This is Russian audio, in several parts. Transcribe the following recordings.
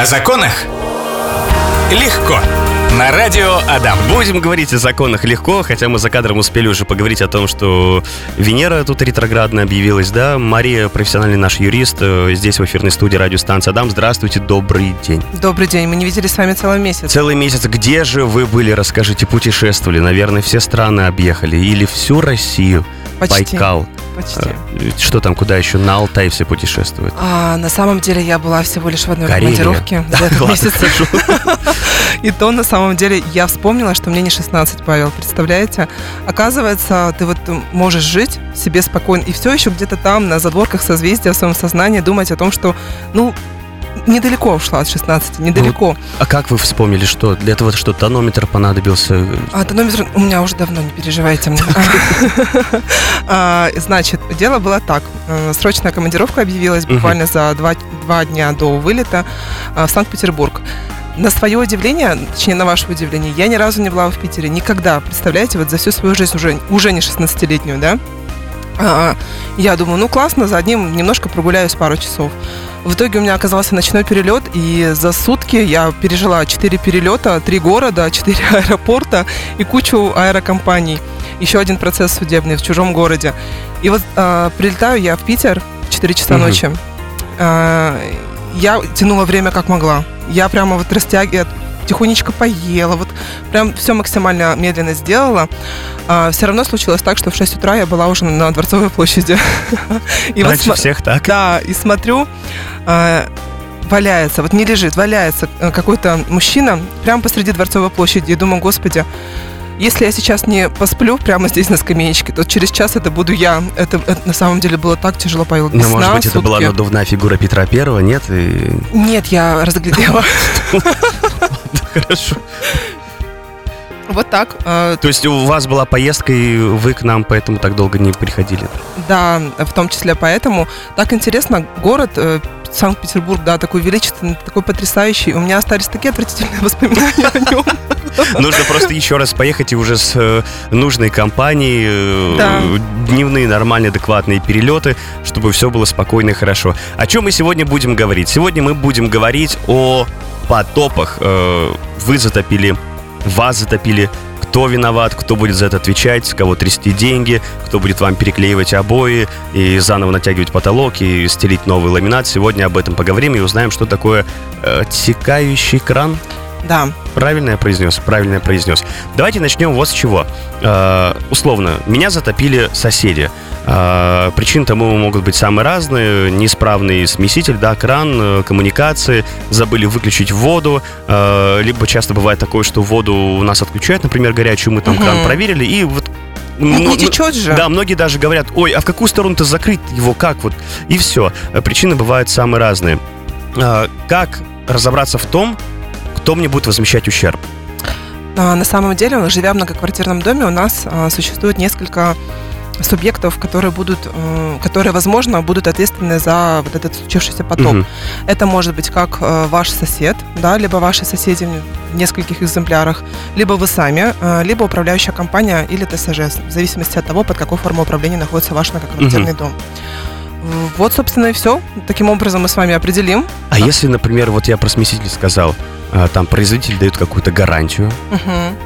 О законах легко. На радио Адам. Будем говорить о законах легко, хотя мы за кадром успели уже поговорить о том, что Венера тут ретроградно объявилась, да? Мария, профессиональный наш юрист, э, здесь в эфирной студии радиостанции Адам. Здравствуйте, добрый день. Добрый день, мы не виделись с вами целый месяц. Целый месяц. Где же вы были, расскажите, путешествовали? Наверное, все страны объехали или всю Россию? Почти. Байкал. Почти. Э, Что там, куда еще? На Алтай все путешествуют. А, на самом деле я была всего лишь в одной Карелия. командировке за этот месяц. И то на самом деле я вспомнила, что мне не 16, Павел, представляете? Оказывается, ты вот можешь жить себе спокойно и все еще где-то там, на задворках созвездия в своем сознании думать о том, что, ну, недалеко ушла от 16, недалеко. А как вы вспомнили, что для этого что, тонометр понадобился? А тонометр у меня уже давно, не переживайте. А, Значит, дело было так. Э, Срочная командировка объявилась буквально за два, дня до вылета а, в Санкт-Петербург. На свое удивление, точнее, на ваше удивление, я ни разу не была в Питере. Никогда. Представляете, вот за всю свою жизнь, уже, уже не 16-летнюю, да? А, Я думаю, ну классно, за одним немножко прогуляюсь пару часов. В итоге у меня оказался ночной перелет, и за сутки я пережила 4 перелета, 3 города, 4 аэропорта и кучу аэрокомпаний. Еще один процесс судебный в чужом городе. И вот а, прилетаю я в Питер в 4 часа Мгм. ночи. А, я тянула время как могла. Я прямо вот растягивала, тихонечко поела, вот прям все максимально медленно сделала. все равно случилось так, что в 6 утра я была уже на Дворцовой площади. И вот Раньше сма- всех так? да, и смотрю, а, валяется, вот не лежит, валяется э, какой-то мужчина прямо посреди Дворцовой площади. И думаю, господи, если я сейчас не посплю прямо здесь на скамеечке, то через час это буду я. Это, это на самом деле было так тяжело, без Ну, может быть, это была надувная фигура Петра Первого, нет? И- Нет, я разглядела. Хорошо. Вот так. э, То есть у вас была поездка, и вы к нам поэтому так долго не приходили? Да, в том числе поэтому. Так интересно, город э, Санкт-Петербург, да, такой величественный, такой потрясающий. У меня остались такие отвратительные воспоминания о нем. Нужно просто еще раз поехать и уже с э, нужной компанией, э, Да. дневные нормальные адекватные перелеты, чтобы все было спокойно и хорошо. О чем мы сегодня будем говорить? Сегодня мы будем говорить о потопах. Э, Вы затопили, вас затопили. Кто виноват, кто будет за это отвечать, с кого трясти деньги, кто будет вам переклеивать обои и заново натягивать потолок и стелить новый ламинат. Сегодня об этом поговорим и узнаем, что такое э, текающий кран. Да, Правильно я произнес? Правильно я произнес. Давайте начнем вот с чего. Э, условно, меня затопили соседи. Э, причин тому могут быть самые разные. Неисправный смеситель, да, кран, э, коммуникации, забыли выключить воду. э, либо часто бывает такое, что воду у нас отключают, например, горячую, мы там Мгм. кран проверили, и вот... Ну, не течет же. Да, многие даже говорят, ой, а в какую сторону-то закрыть его, как вот? И все. Причины бывают самые разные. Э, Как разобраться в том, кто мне будет возмещать ущерб? А, На самом деле, живя в многоквартирном доме, у нас а, существует несколько субъектов, которые будут, э, которые, возможно, будут ответственны за вот этот случившийся потоп. Мгм. Это может быть как э, ваш сосед, да, либо ваши соседи в нескольких экземплярах, либо вы сами, э, либо управляющая компания или ТСЖ, в зависимости от того, под какой формой управления находится ваш многоквартирный дом. Э, Вот, собственно, и все. Таким образом мы с вами определим. А если, например, вот я про смеситель сказал, там производитель дает какую-то гарантию,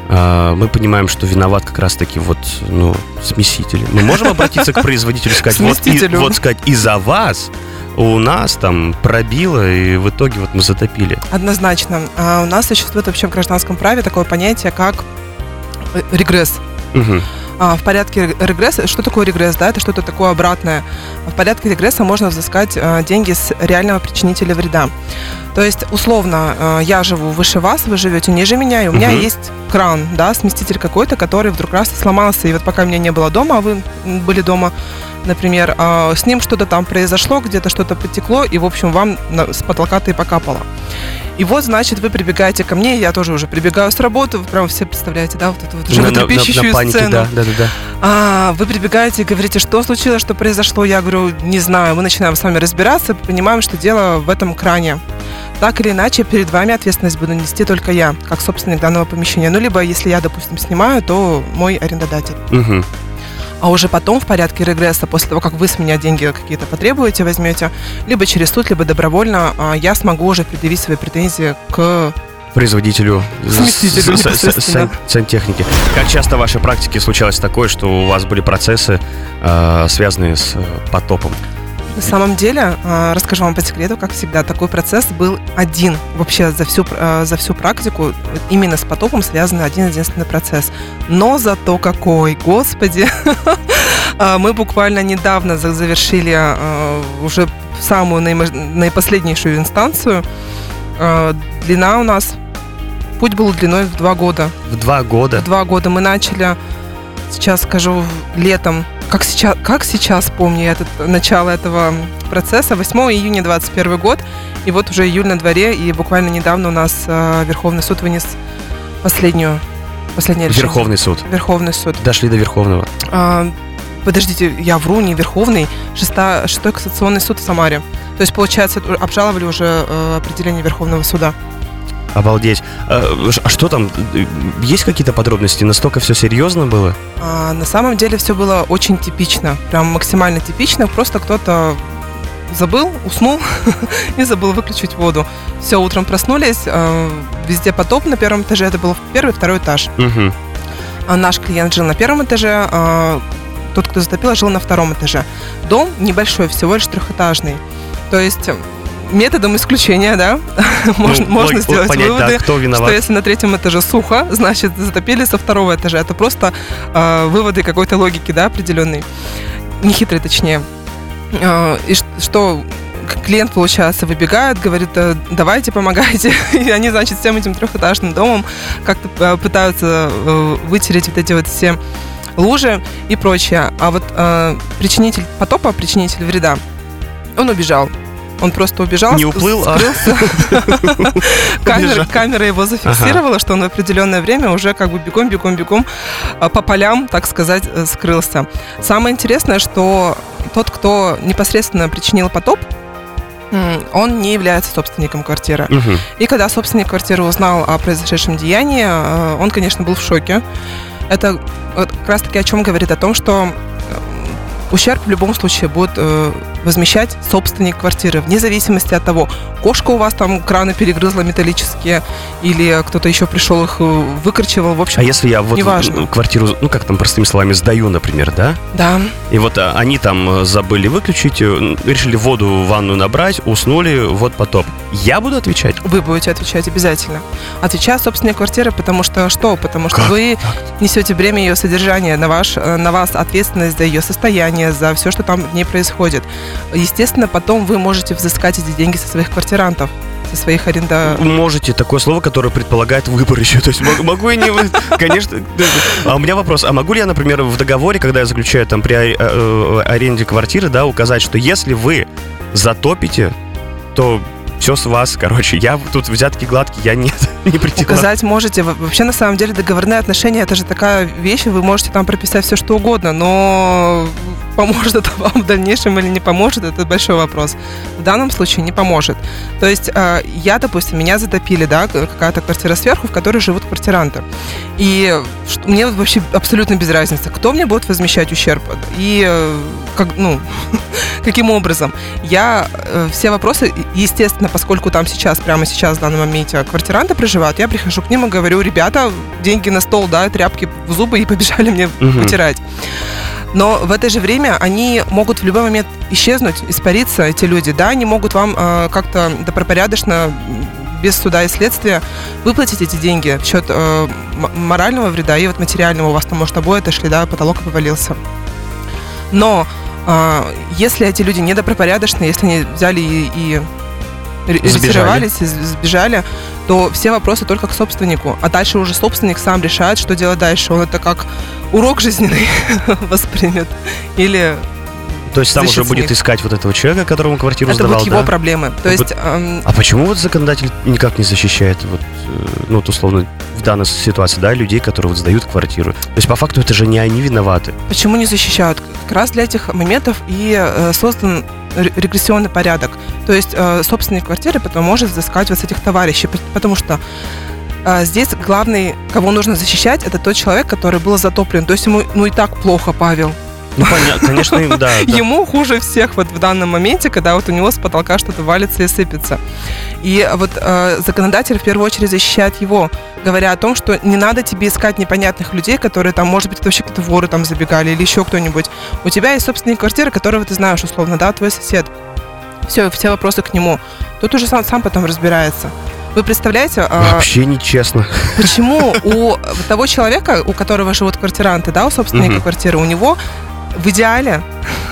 а, мы понимаем, что виноват как раз-таки вот, ну, смеситель. Мы можем обратиться к производителю и сказать, вот, и- вот сказать, из-за вас у нас там пробило, и в итоге вот мы затопили. Однозначно. А у нас существует вообще в гражданском праве такое понятие, как э, регресс. Мгм. А, в порядке ре- регресса, что такое регресс, да, это что-то такое обратное. В порядке регресса можно взыскать а, деньги с реального причинителя вреда. То есть, условно, а, я живу выше вас, вы живете ниже меня, и у меня Мгм. есть кран, да, сместитель какой-то, который вдруг раз сломался, и вот пока меня не было дома, а вы были дома, например, а, с ним что-то там произошло, где-то что-то потекло, и, в общем, вам с потолка-то и покапало. И вот, значит, вы прибегаете ко мне, я тоже уже прибегаю с работы, вы прям все представляете, да, вот эту вот На- на- на- животрепещущую на панике, сцену. да, да, да, да. А, вы прибегаете и говорите, что случилось, что произошло. Я говорю, не знаю. Мы начинаем с вами разбираться, понимаем, что дело в этом кране. Так или иначе, перед вами ответственность буду нести только я, как собственник данного помещения. Ну, либо, если я, допустим, снимаю, то мой арендодатель. Мгм. А уже потом в порядке регресса, после того, как вы с меня деньги какие-то потребуете, возьмете, либо через суд, либо добровольно, а, я смогу уже предъявить свои претензии к производителю Сместителю с- сан- сантехники. Как часто в вашей практике случалось такое, что у вас были процессы, э, связанные с э, потопом? На самом деле, а, расскажу вам по секрету, как всегда, такой процесс был один. Вообще за всю, а, за всю практику именно с потопом связан один единственный процесс. Но зато какой, господи! А, Мы буквально недавно за- завершили уже самую наипоследнейшую инстанцию. Длина у нас, путь был длиной в два года. В два года. В два года мы начали, сейчас скажу, летом, как сейчас, как сейчас помню этот, начало этого процесса, 8 июня 21 год, и вот уже июль на дворе, и буквально недавно у нас э, Верховный суд вынес последнюю, последнее решение. Верховный суд. Верховный суд. Дошли до Верховного. А, подождите, я вру, не Верховный, шеста, шестой кассационный суд в Самаре. То есть, получается, обжаловали уже э, определение Верховного суда. Обалдеть. А ш- а что там? Э, Есть какие-то подробности? Настолько все серьезно было? А, на самом деле все было очень типично, прям максимально типично. Просто кто-то забыл, уснул и забыл выключить воду. Все, утром проснулись, э, везде потоп на первом этаже, это был первый, второй этаж. Мгм. А наш клиент жил на первом этаже, а тот, кто затопил, жил на втором этаже. Дом небольшой, всего лишь трехэтажный. То есть э, методом исключения, да, можно, Ну, можно сделать понять, выводы, да, кто что если на третьем этаже сухо, значит затопили со второго этажа. Это просто э, выводы какой-то логики, да, определенной. Нехитрой, точнее. Э, и что клиент, получается, выбегает, говорит, «Э, давайте, помогайте. И они, значит, всем этим трехэтажным домом как-то э, пытаются э, вытереть вот эти вот все лужи и прочее. А вот э, причинитель потопа, причинитель вреда, он убежал. Он просто убежал. Не уплыл, а-. Камера, камера его зафиксировала, что он в определенное время уже как бы бегом, бегом, бегом а, по полям, так сказать, э, скрылся. Самое интересное, что тот, кто непосредственно причинил потоп, он не является собственником квартиры. Мгм. И когда собственник квартиры узнал о произошедшем деянии, э, он, конечно, был в шоке. Это как раз-таки о чем говорит? О том, что ущерб в любом случае будет э, возмещать собственник квартиры, вне зависимости от того, кошка у вас там краны перегрызла металлические, или кто-то еще пришел их э, выкручивал. В общем, А если я вот Неважно. ну, квартиру, ну как там простыми словами, сдаю, например, да? да, И вот а, они там э, забыли выключить, э, решили воду в ванную набрать, уснули, вот потоп. Я буду отвечать? вы будете отвечать обязательно. Отвечает собственник квартиры, потому что что? Потому что Как вы несете бремя ее содержания, на, ваш, э, на вас ответственность за ее состояние, за все, что там в ней происходит. Естественно, потом вы можете взыскать эти деньги со своих квартирантов, со своих аренда... Можете такое слово, которое предполагает выбор еще. То есть мог- могу и не... Конечно. А у меня вопрос. А могу ли я, например, в договоре, когда я заключаю там при аре- э, аренде квартиры, да, указать, что если вы затопите, то все с вас, короче. Я тут взятки гладкие, я нет, не претендую. Указать можете. Во- Вообще, на самом деле, договорные отношения это же такая вещь, вы можете там прописать все, что угодно, но поможет это вам в дальнейшем или не поможет, это большой вопрос. В данном случае не поможет. То есть э, я, допустим, меня затопили, да, какая-то квартира сверху, в которой живут квартиранты. И мне вообще абсолютно без разницы, кто мне будет возмещать ущерб и э, как, ну, каким образом. Я э, все вопросы, естественно, поскольку там сейчас, прямо сейчас, в данном моменте, квартиранты проживают, я прихожу к ним и говорю, ребята, деньги на стол, да, тряпки в зубы и побежали мне Мгм. вытирать. Но в это же время они могут в любой момент исчезнуть, испариться, эти люди, да, они могут вам э, как-то добропорядочно, без суда и следствия, выплатить эти деньги в счет э, морального вреда и вот материального. У вас там, может, обои отошли, да, потолок повалился. Но а, если эти люди недобропорядочные, если они взяли и, и. Ретировались, сбежали, то все вопросы только к собственнику. А дальше уже собственник сам решает, что делать дальше. Он это как урок жизненный воспримет. Или То есть там уже будет искать вот этого человека, которому квартиру это сдавал, будут его да? проблемы. То есть эм, А почему вот законодатель никак не защищает, вот, э, ну, вот условно, в данной ситуации, да, людей, которые вот сдают квартиру? То есть, по факту, это же не они виноваты. Почему не защищают? Как раз для этих моментов и э, создан регрессионный порядок. То есть э, собственник квартиры потом может взыскать вот с этих товарищей, пот- потому что э, здесь главный, кого нужно защищать, это тот человек, который был затоплен. То есть ему ну и так плохо, Павел. Ну, понятно, конечно, им, да. да. Ему хуже всех вот в данном моменте, когда вот у него с потолка что-то валится и сыпется. И вот э, законодатель в первую очередь защищает его, говоря о том, что не надо тебе искать непонятных людей, которые там, может быть, это вообще кто-то воры там забегали или еще кто-нибудь. У тебя есть собственная квартира, которого ты знаешь, условно, да, твой сосед. Все, все вопросы к нему. Тут уже сам, сам потом разбирается. Вы представляете, а, Вообще нечестно. почему у того человека, у которого живут квартиранты, да, у собственника квартиры, у него в идеале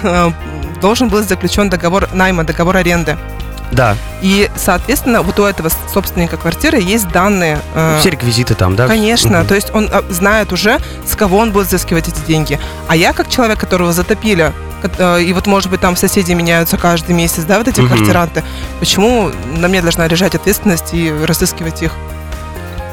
э, должен был заключен договор найма, договор аренды. Да, И, соответственно, вот у этого собственника квартиры есть данные. э, все реквизиты там, да? Конечно, Мгм. то есть он а, знает уже, с кого он будет взыскивать эти деньги. А я, как человек, которого затопили, э, и вот, может быть, там соседи меняются каждый месяц, да, вот эти Мгм. квартиранты, почему на мне должна лежать ответственность и разыскивать их?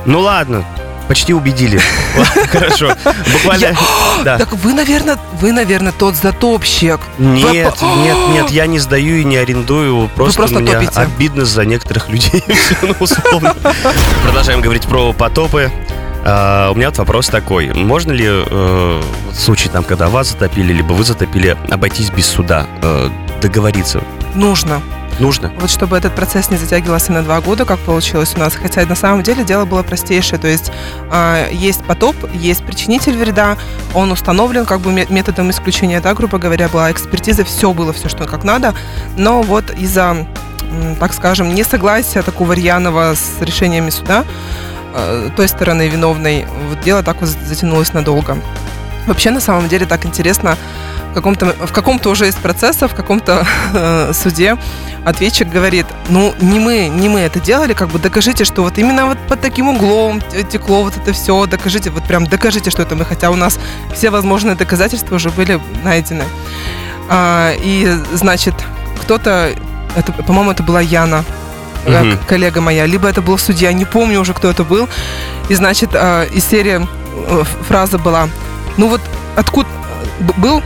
Ну ладно, почти убедили. Хорошо. Буквально. Так вы, наверное, вы, наверное, тот затопщик. Нет, нет, нет, я не сдаю и не арендую. Просто, мне обидно за некоторых людей. Ну. Продолжаем говорить про потопы. А, у меня вот вопрос такой. Можно ли в случае, там, когда вас затопили, либо вы затопили, обойтись без суда? Э, договориться Нужно. Нужно? Вот чтобы этот процесс не затягивался на два года, как получилось у нас. Хотя на самом деле дело было простейшее. То есть а, есть потоп, есть причинитель вреда, он установлен как бы ме- методом исключения, да, грубо говоря, была экспертиза, все было, все, что как надо. Но вот из-за, так скажем, несогласия такого рьяного с решениями суда, э, той стороны виновной, вот дело так вот затянулось надолго. Вообще, на самом деле, так интересно, в каком-то, в каком-то уже из процесса, в каком-то э, суде ответчик говорит, ну, не мы, не мы это делали, как бы докажите, что вот именно вот под таким углом текло вот это все, докажите, вот прям докажите, что это мы, хотя у нас все возможные доказательства уже были найдены. А, и, значит, кто-то, это, по-моему, это была Яна, к- коллега моя, либо это был судья, не помню уже, кто это был. И, значит, э, из серии э, фраза была, ну вот откуда был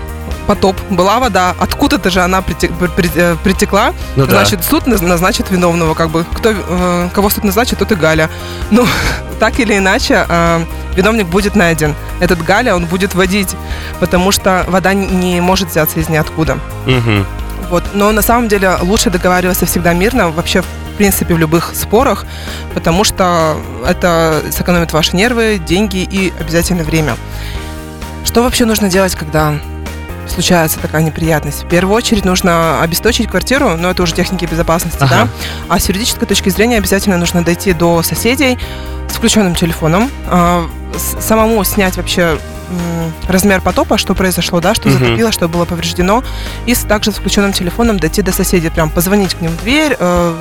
потоп, была вода, откуда-то же она э, притекла, Ну да. значит, суд наз- назначит виновного, как бы, кто, э, кого суд назначит, тот и Галя. Ну, так или иначе, э, виновник будет найден. Этот Галя, он будет водить, потому что вода не может взяться из ниоткуда. Мгм. Вот. Но на самом деле лучше договариваться всегда мирно, вообще в принципе в любых спорах, потому что это сэкономит ваши нервы, деньги и обязательно время. Что вообще нужно делать, когда случается такая неприятность? В первую очередь нужно обесточить квартиру, но это уже техники безопасности, Ага. да? А с юридической точки зрения обязательно нужно дойти до соседей с включенным телефоном, с- самому снять вообще размер потопа, что произошло, да, что Мгм. затопило, что было повреждено, и также с включенным телефоном дойти до соседей, прям позвонить к ним в дверь, э,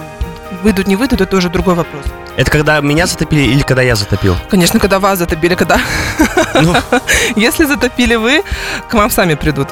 выйдут, не выйдут, это уже другой вопрос. Это когда меня затопили или когда я затопил? Конечно, когда вас затопили, когда... Ну, Если затопили вы, к вам сами придут.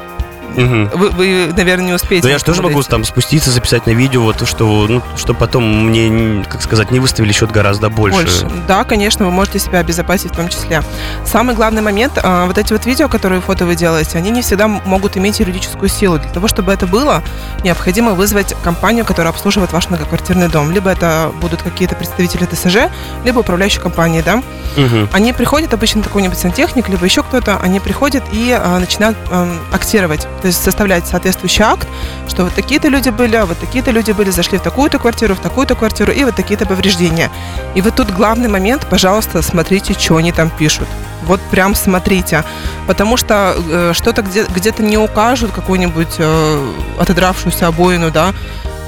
Мгм. Вы, вы, наверное, не успеете. Но я же тоже могу там спуститься, записать на видео, вот что, ну, что потом мне, как сказать, не выставили счет гораздо больше. Больше. Да, конечно, вы можете себя обезопасить в том числе. Самый главный момент, а, вот эти вот видео, которые фото вы делаете, они не всегда могут иметь юридическую силу. Для того, чтобы это было, необходимо вызвать компанию, которая обслуживает ваш многоквартирный дом. Либо это будут какие-то представители ТСЖ, либо управляющие компании, да. Мгм. Они приходят, обычно какой-нибудь сантехник, либо еще кто-то, они приходят и а, начинают эм, актировать, то есть составлять соответствующий акт, что вот такие-то люди были, а вот такие-то люди были, зашли в такую-то квартиру, в такую-то квартиру, и вот такие-то повреждения. И вот тут главный момент, пожалуйста, смотрите, что они там пишут. Вот прям смотрите. Потому что э, что-то где- где-то не укажут, какую-нибудь э, отодравшуюся обоину, да,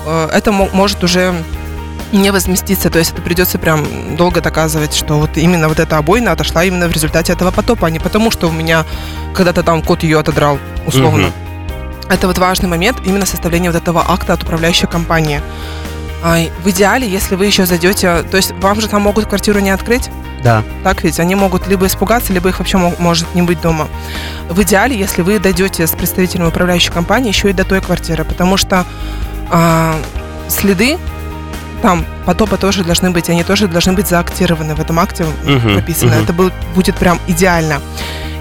э, это мо- может уже не возместиться, то есть это придется прям долго доказывать, что вот именно вот эта обойна отошла именно в результате этого потопа, а не потому, что у меня когда-то там кот ее отодрал, условно. Мгм. Это вот важный момент, именно составление вот этого акта от управляющей компании. А, в идеале, если вы еще зайдете, то есть вам же там могут квартиру не открыть, Да. так ведь они могут либо испугаться, либо их вообще мо- может не быть дома. В идеале, если вы дойдете с представителем управляющей компании еще и до той квартиры, потому что а, следы там потопа тоже должны быть, они тоже должны быть заактированы в этом акте Мгм, прописано. мгм. Это был- будет прям идеально.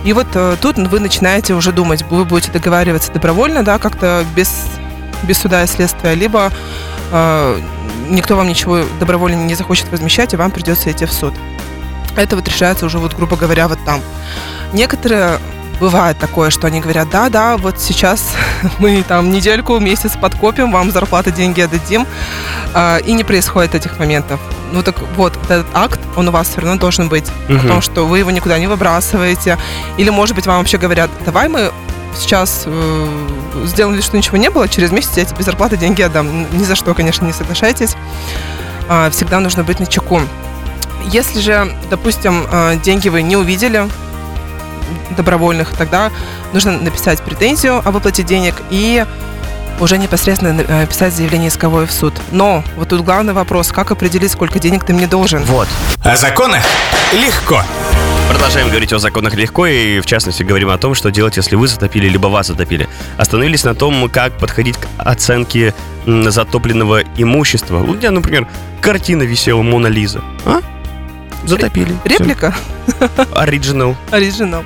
И вот э, тут вы начинаете уже думать, вы будете договариваться добровольно, да, как-то без, без суда и следствия, либо э, никто вам ничего добровольно не захочет возмещать, и вам придется идти в суд. Это вот решается уже, вот, грубо говоря, вот там. Некоторые бывает такое, что они говорят, да, да, вот сейчас мы там недельку, месяц подкопим, вам зарплаты, деньги отдадим, а, и не происходит этих моментов. Ну так вот, этот акт, он у вас все равно должен быть, Мгм. о том, что вы его никуда не выбрасываете, или, может быть, вам вообще говорят, давай мы сейчас э, сделаем вид, что ничего не было, через месяц я тебе зарплаты, деньги отдам. Ни за что, конечно, не соглашайтесь. А, Всегда нужно быть на чеку. Если же, допустим, э, деньги вы не увидели добровольных, тогда нужно написать претензию о выплате денег и уже непосредственно э, писать заявление исковое в суд. Но вот тут главный вопрос, как определить, сколько денег ты мне должен? Вот. О законах легко. Продолжаем говорить о законах легко и, в частности, говорим о том, что делать, если вы затопили, либо вас затопили. Остановились на том, как подходить к оценке затопленного имущества. У меня, например, картина висела Мона Лиза. А? Затопили. Реплика? Оригинал. Оригинал.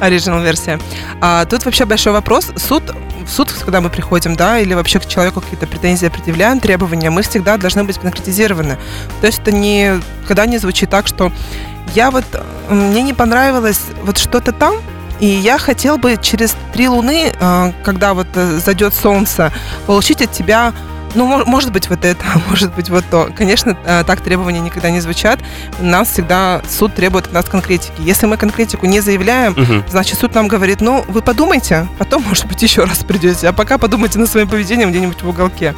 Оригинал версия. А тут вообще большой вопрос. Суд, в суд, когда мы приходим, да, или вообще к человеку какие-то претензии предъявляем, требования, мы всегда должны быть конкретизированы. То есть это не, когда не звучит так, что я вот, мне не понравилось вот что-то там, и я хотел бы через три луны, э, когда вот э, зайдет солнце, получить от тебя ну, мо- может быть, вот это, может быть, вот то. Конечно, э, так требования никогда не звучат. Нас всегда суд требует от нас конкретики. Если мы конкретику не заявляем, Мгм. значит, суд нам говорит, ну, вы подумайте, потом, может быть, еще раз придете, а пока подумайте над своим поведением где-нибудь в уголке.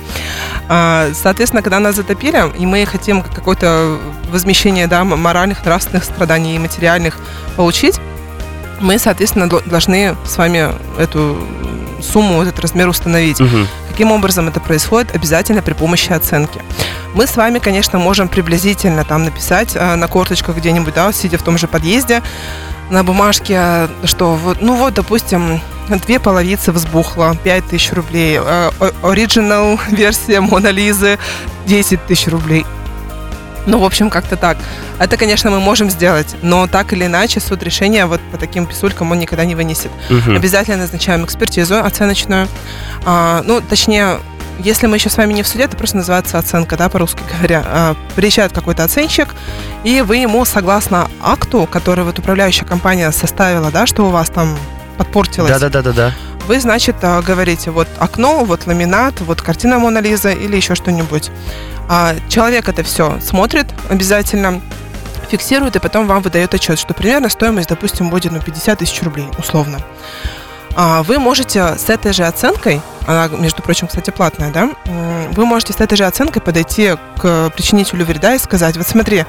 А, Соответственно, когда нас затопили, и мы хотим какое-то возмещение да, моральных, нравственных страданий и материальных получить, мы, соответственно, до- должны с вами эту сумму, этот размер установить. Мгм. Каким образом это происходит? Обязательно при помощи оценки. Мы с вами, конечно, можем приблизительно там написать э, на корточках где-нибудь, да, сидя в том же подъезде, на бумажке, э, что вот, ну вот, допустим, две половицы взбухло, 5 тысяч рублей, э, оригинал версия Мона Лизы 10 тысяч рублей. Ну, в общем, как-то так. Это, конечно, мы можем сделать, но так или иначе суд решения вот по таким писулькам он никогда не вынесет. Мгм. Обязательно назначаем экспертизу оценочную. А, ну, точнее, если мы еще с вами не в суде, это просто называется оценка, да, по-русски говоря. А, приезжает какой-то оценщик, и вы ему, согласно акту, который вот управляющая компания составила, да, что у вас там подпортилось, Да-да-да-да-да. вы, значит, а, говорите, вот окно, вот ламинат, вот картина Мона Лиза или еще что-нибудь. А, человек это все смотрит обязательно, фиксирует, и потом вам выдает отчет, что примерно стоимость, допустим, будет ну, 50 тысяч рублей, условно. А, Вы можете с этой же оценкой, она, между прочим, кстати, платная, да, вы можете с этой же оценкой подойти к причинителю вреда и сказать, вот смотри,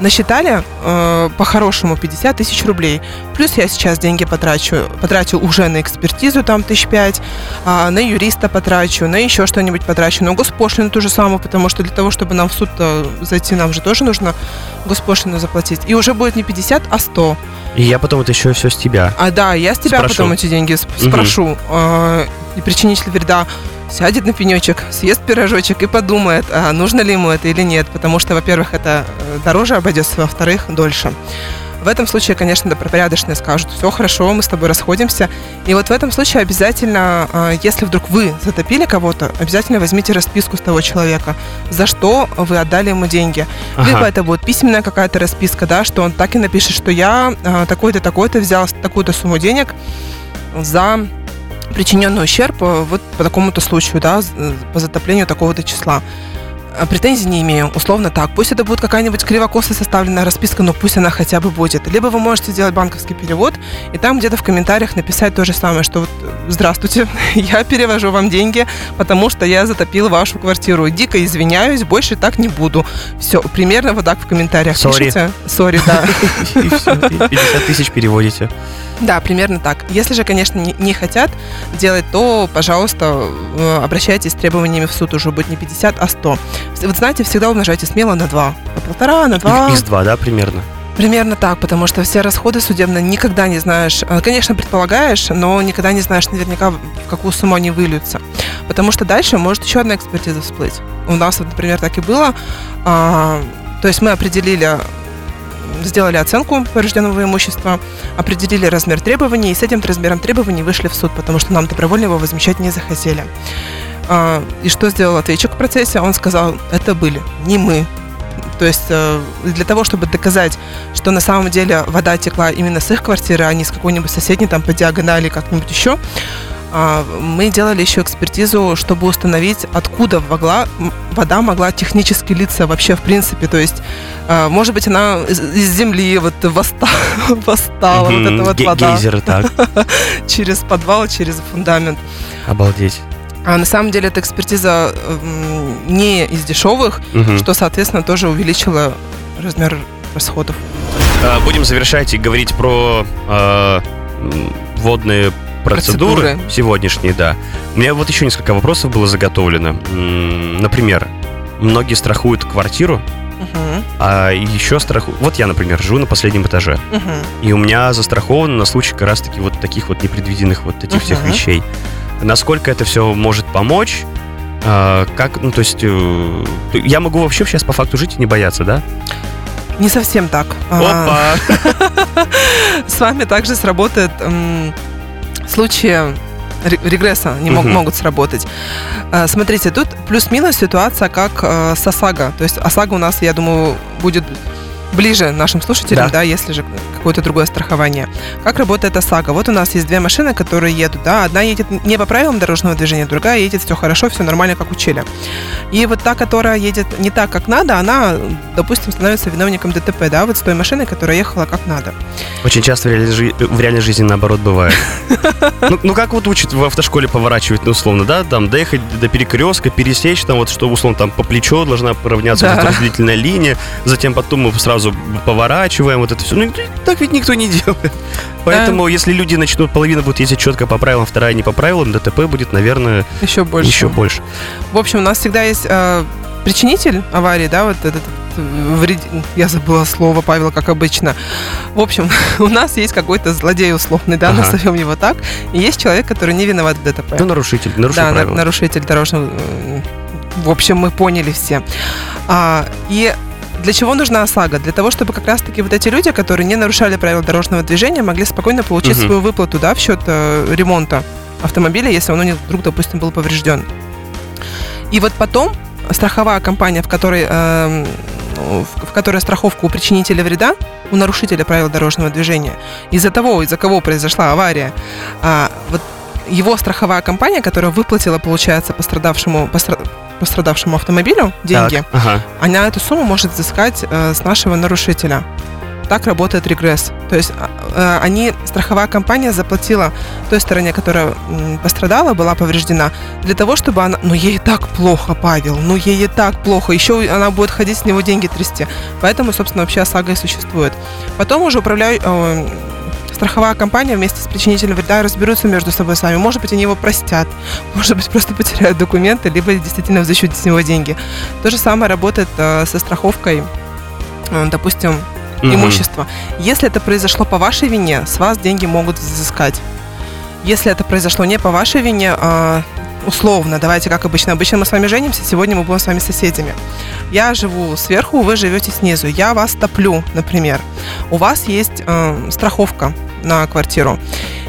насчитали э, по-хорошему 50 тысяч рублей, плюс я сейчас деньги потрачу, потрачу уже на экспертизу, там, тысяч пять, а, на юриста потрачу, на еще что-нибудь потрачу, на госпошлину ту же самую, потому что для того, чтобы нам в суд э, зайти, нам же тоже нужно госпошлину заплатить. И уже будет не 50, а 100. И я потом это еще все с тебя. А да, я с тебя Спрошу. потом эти деньги сп- Мгм. спрошу. И причинитель вреда сядет на пенечек, съест пирожочек и подумает, а нужно ли ему это или нет. Потому что, во-первых, это э, дороже обойдется, во-вторых, дольше. В этом случае, конечно, добропорядочные скажут, все хорошо, мы с тобой расходимся. И вот в этом случае обязательно, а, если вдруг вы затопили кого-то, обязательно возьмите расписку с того человека, за что вы отдали ему деньги. Ага. Либо это будет письменная какая-то расписка, да, что он так и напишет, что я а, такой-то, такой-то взял такую-то сумму денег за причиненный ущерб э, вот по такому-то случаю, да, э, по затоплению такого-то числа. А Претензий не имею, условно так. Пусть это будет какая-нибудь кривокосо составленная расписка, но пусть она хотя бы будет. Либо вы можете сделать банковский перевод и там где-то в комментариях написать то же самое, что вот э, «Здравствуйте, я перевожу вам деньги, потому что я затопил вашу квартиру. Дико извиняюсь, больше так не буду». Все, примерно вот так в комментариях Sorry. пишите. Сори, да. И все, 50 тысяч переводите. Да, примерно так. Если же, конечно, не, не хотят делать, то, пожалуйста, э, обращайтесь с требованиями в суд уже будет не 50, а 100. Вот знаете, всегда умножайте смело на 2. На полтора, на 2. X 2 да, примерно? Примерно так, потому что все расходы судебные никогда не знаешь. э, Конечно, предполагаешь, но никогда не знаешь наверняка, в какую сумму они выльются. Потому что дальше может еще одна экспертиза всплыть. У нас, вот, например, так и было. А, то есть мы определили сделали оценку поврежденного имущества, определили размер требований, и с этим размером требований вышли в суд, потому что нам добровольно его возмещать не захотели. А, И что сделал ответчик в процессе? Он сказал, это были не мы. То есть э, для того, чтобы доказать, что на самом деле вода текла именно с их квартиры, а не с какой-нибудь соседней там по диагонали как-нибудь еще, мы делали еще экспертизу, чтобы установить, откуда могла, вода могла технически литься вообще в принципе. То есть, а, может быть, она из, из земли вот восстала, восстала вот эта вот вода. Гейзеры, так. через подвал, через фундамент. Обалдеть. А на самом деле эта экспертиза не из дешевых, Мгм. что, соответственно, тоже увеличило размер расходов. А, Будем завершать и говорить про а, м, водные процедуры, Процедуры. сегодняшние, да. У меня вот еще несколько вопросов было заготовлено. Например, многие страхуют квартиру, Мгм, а еще страхуют... Вот я, например, живу на последнем этаже, мгм. и у меня застраховано на случай как раз-таки вот таких вот непредвиденных вот этих всех Мгм. вещей. Насколько это все может помочь? А, Как, ну, то есть, э, я могу вообще сейчас по факту жить и не бояться, да? Не совсем так. А, Опа! С вами также сработает ре- регресса не мог- Мгм. могут сработать. А, Смотрите, тут плюс-минус ситуация как э, с ОСАГО. То есть ОСАГО у нас, я думаю, будет ближе нашим слушателям, Да. да, если же какое-то другое страхование. Как работает ОСАГО? Вот у нас есть две машины, которые едут, да, одна едет не по правилам дорожного движения, другая едет все хорошо, все нормально, как учили. И вот та, которая едет не так, как надо, она, допустим, становится виновником ДТП, да, вот с той машиной, которая ехала как надо. Очень часто в реальной, жи- в реальной жизни наоборот бывает. Ну, ну, как вот учат в автошколе поворачивать, ну, условно, да, там, доехать до перекрестка, пересечь, там, вот, что, условно, там, по плечо должна поравняться Да. разделительная линия, затем потом мы сразу поворачиваем, вот это все. Ну, так ведь никто не делает. Поэтому, если люди начнут, половина будет ездить четко по правилам, вторая не по правилам, ДТП будет, наверное, Еще больше. еще больше. В общем, у нас всегда есть э, причинитель аварии, да, вот этот э, вред... я забыла слово, Павел, как обычно. В общем, у нас есть какой-то злодей условный, да, Ага. назовем его так, и есть человек, который не виноват в ДТП. Ну, нарушитель, нарушил да, правила. нарушитель дорожного. э, В общем, мы поняли все. А, и для чего нужна ОСАГО? Для того, чтобы как раз-таки вот эти люди, которые не нарушали правила дорожного движения, могли спокойно получить Мгм. свою выплату да, в счет э, ремонта автомобиля, если он у них вдруг, допустим, был поврежден. И вот потом страховая компания, в которой, ну, в, которой страховка у причинителя вреда, у нарушителя правил дорожного движения, из-за того, из-за кого произошла авария, а, вот его страховая компания, которая выплатила, получается, пострадавшему, постра- пострадавшему автомобилю деньги, Так, ага. она эту сумму может взыскать э, с нашего нарушителя. Так работает регресс. То есть а, э, они, страховая компания заплатила той стороне, которая м, пострадала, была повреждена, для того, чтобы она... Ну, ей и так плохо, Павел, ну, ей и так плохо. Еще она будет ходить с него деньги трясти. Поэтому, собственно, вообще ОСАГО и существует. Потом уже управляю... э, страховая компания вместе с причинителем вреда разберутся между собой сами. Может быть, они его простят, может быть, просто потеряют документы, либо действительно взыщут с него деньги. То же самое работает э, со страховкой, э, допустим, Мгм. имущества. Если это произошло по вашей вине, с вас деньги могут взыскать. Если это произошло не по вашей вине, а, условно, давайте как обычно. Обычно мы с вами женимся, сегодня мы будем с вами соседями. Я живу сверху, вы живете снизу. Я вас топлю, например. У вас есть э, страховка на квартиру.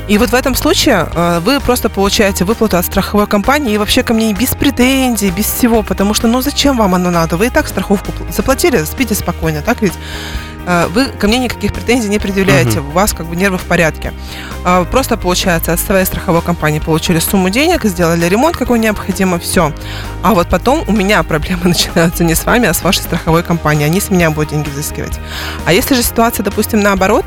И вот в этом случае э, вы просто получаете выплату от страховой компании и вообще ко мне без претензий, без всего, потому что ну зачем вам оно надо? Вы и так страховку пл- заплатили, спите спокойно, так ведь? Э, Вы ко мне никаких претензий не предъявляете, у вас как бы нервы в порядке. А, Просто, получается, от своей страховой компании получили сумму денег, сделали ремонт, какой необходимо, все. А вот потом у меня проблемы начинаются не с вами, а с вашей страховой компанией. Они с меня будут деньги взыскивать. А если же ситуация, допустим, наоборот,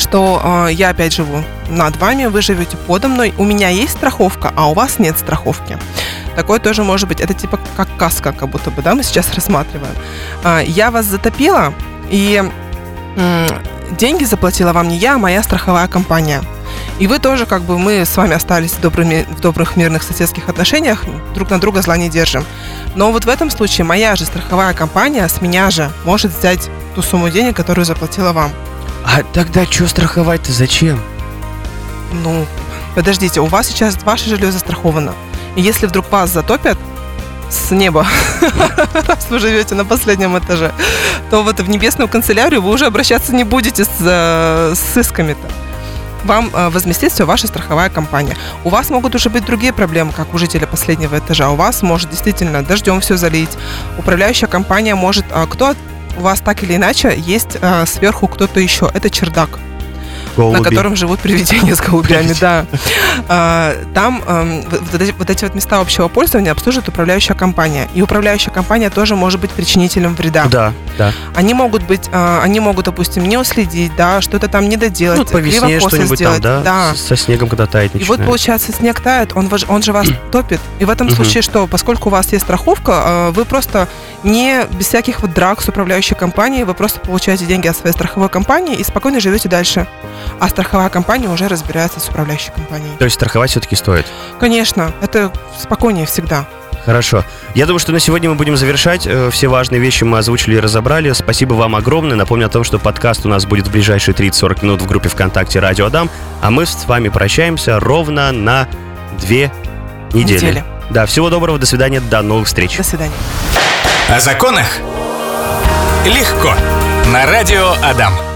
что э, я опять живу над вами, вы живете подо мной, у меня есть страховка, а у вас нет страховки. Такое тоже может быть. Это типа как каска, как будто бы, да, мы сейчас рассматриваем. А, я вас затопила, и м, деньги заплатила вам не я, а моя страховая компания. И вы тоже, как бы, мы с вами остались в, добрыми, в добрых мирных соседских отношениях, друг на друга зла не держим. Но вот в этом случае моя же страховая компания с меня же может взять ту сумму денег, которую заплатила вам. А тогда что страховать-то зачем? Ну, подождите, у вас сейчас ваше жилье застраховано. И если вдруг вас затопят с неба, раз вы живете на последнем этаже, то вот в небесную канцелярию вы уже обращаться не будете с, э, с исками-то. Вам э, возместит все ваша страховая компания. У вас могут уже быть другие проблемы, как у жителя последнего этажа. У вас может действительно дождем все залить. Управляющая компания может... а, кто у вас так или иначе есть э, сверху кто-то еще. Это чердак Голуби. на котором живут привидения с голубями, да. А, Там эм, вот эти, вот эти вот места общего пользования обслуживает управляющая компания. И управляющая компания тоже может быть причинителем вреда. Да, да. Они могут быть, а, они могут, допустим, не уследить, да, что-то там не доделать, Ну, по весне что-нибудь там, сделать. да? С- Со снегом, когда тает И вот начинает. получается, снег тает, он, он же вас топит. И в этом случае что? Поскольку у вас есть страховка, э, вы просто не без всяких вот драк с управляющей компанией, вы просто получаете деньги от своей страховой компании и спокойно живете дальше. А страховая компания уже разбирается с управляющей компанией. То есть страховать все-таки стоит. Конечно, это спокойнее всегда. Хорошо. Я думаю, что на сегодня мы будем завершать. Э, Все важные вещи мы озвучили и разобрали. Спасибо вам огромное. Напомню о том, что подкаст у нас будет в ближайшие 30-40 минут в группе ВКонтакте «Радио Адам». А мы с вами прощаемся ровно на две недели. Недели. Да, всего доброго, до свидания, до новых встреч. До свидания. О законах легко. На радио Адам.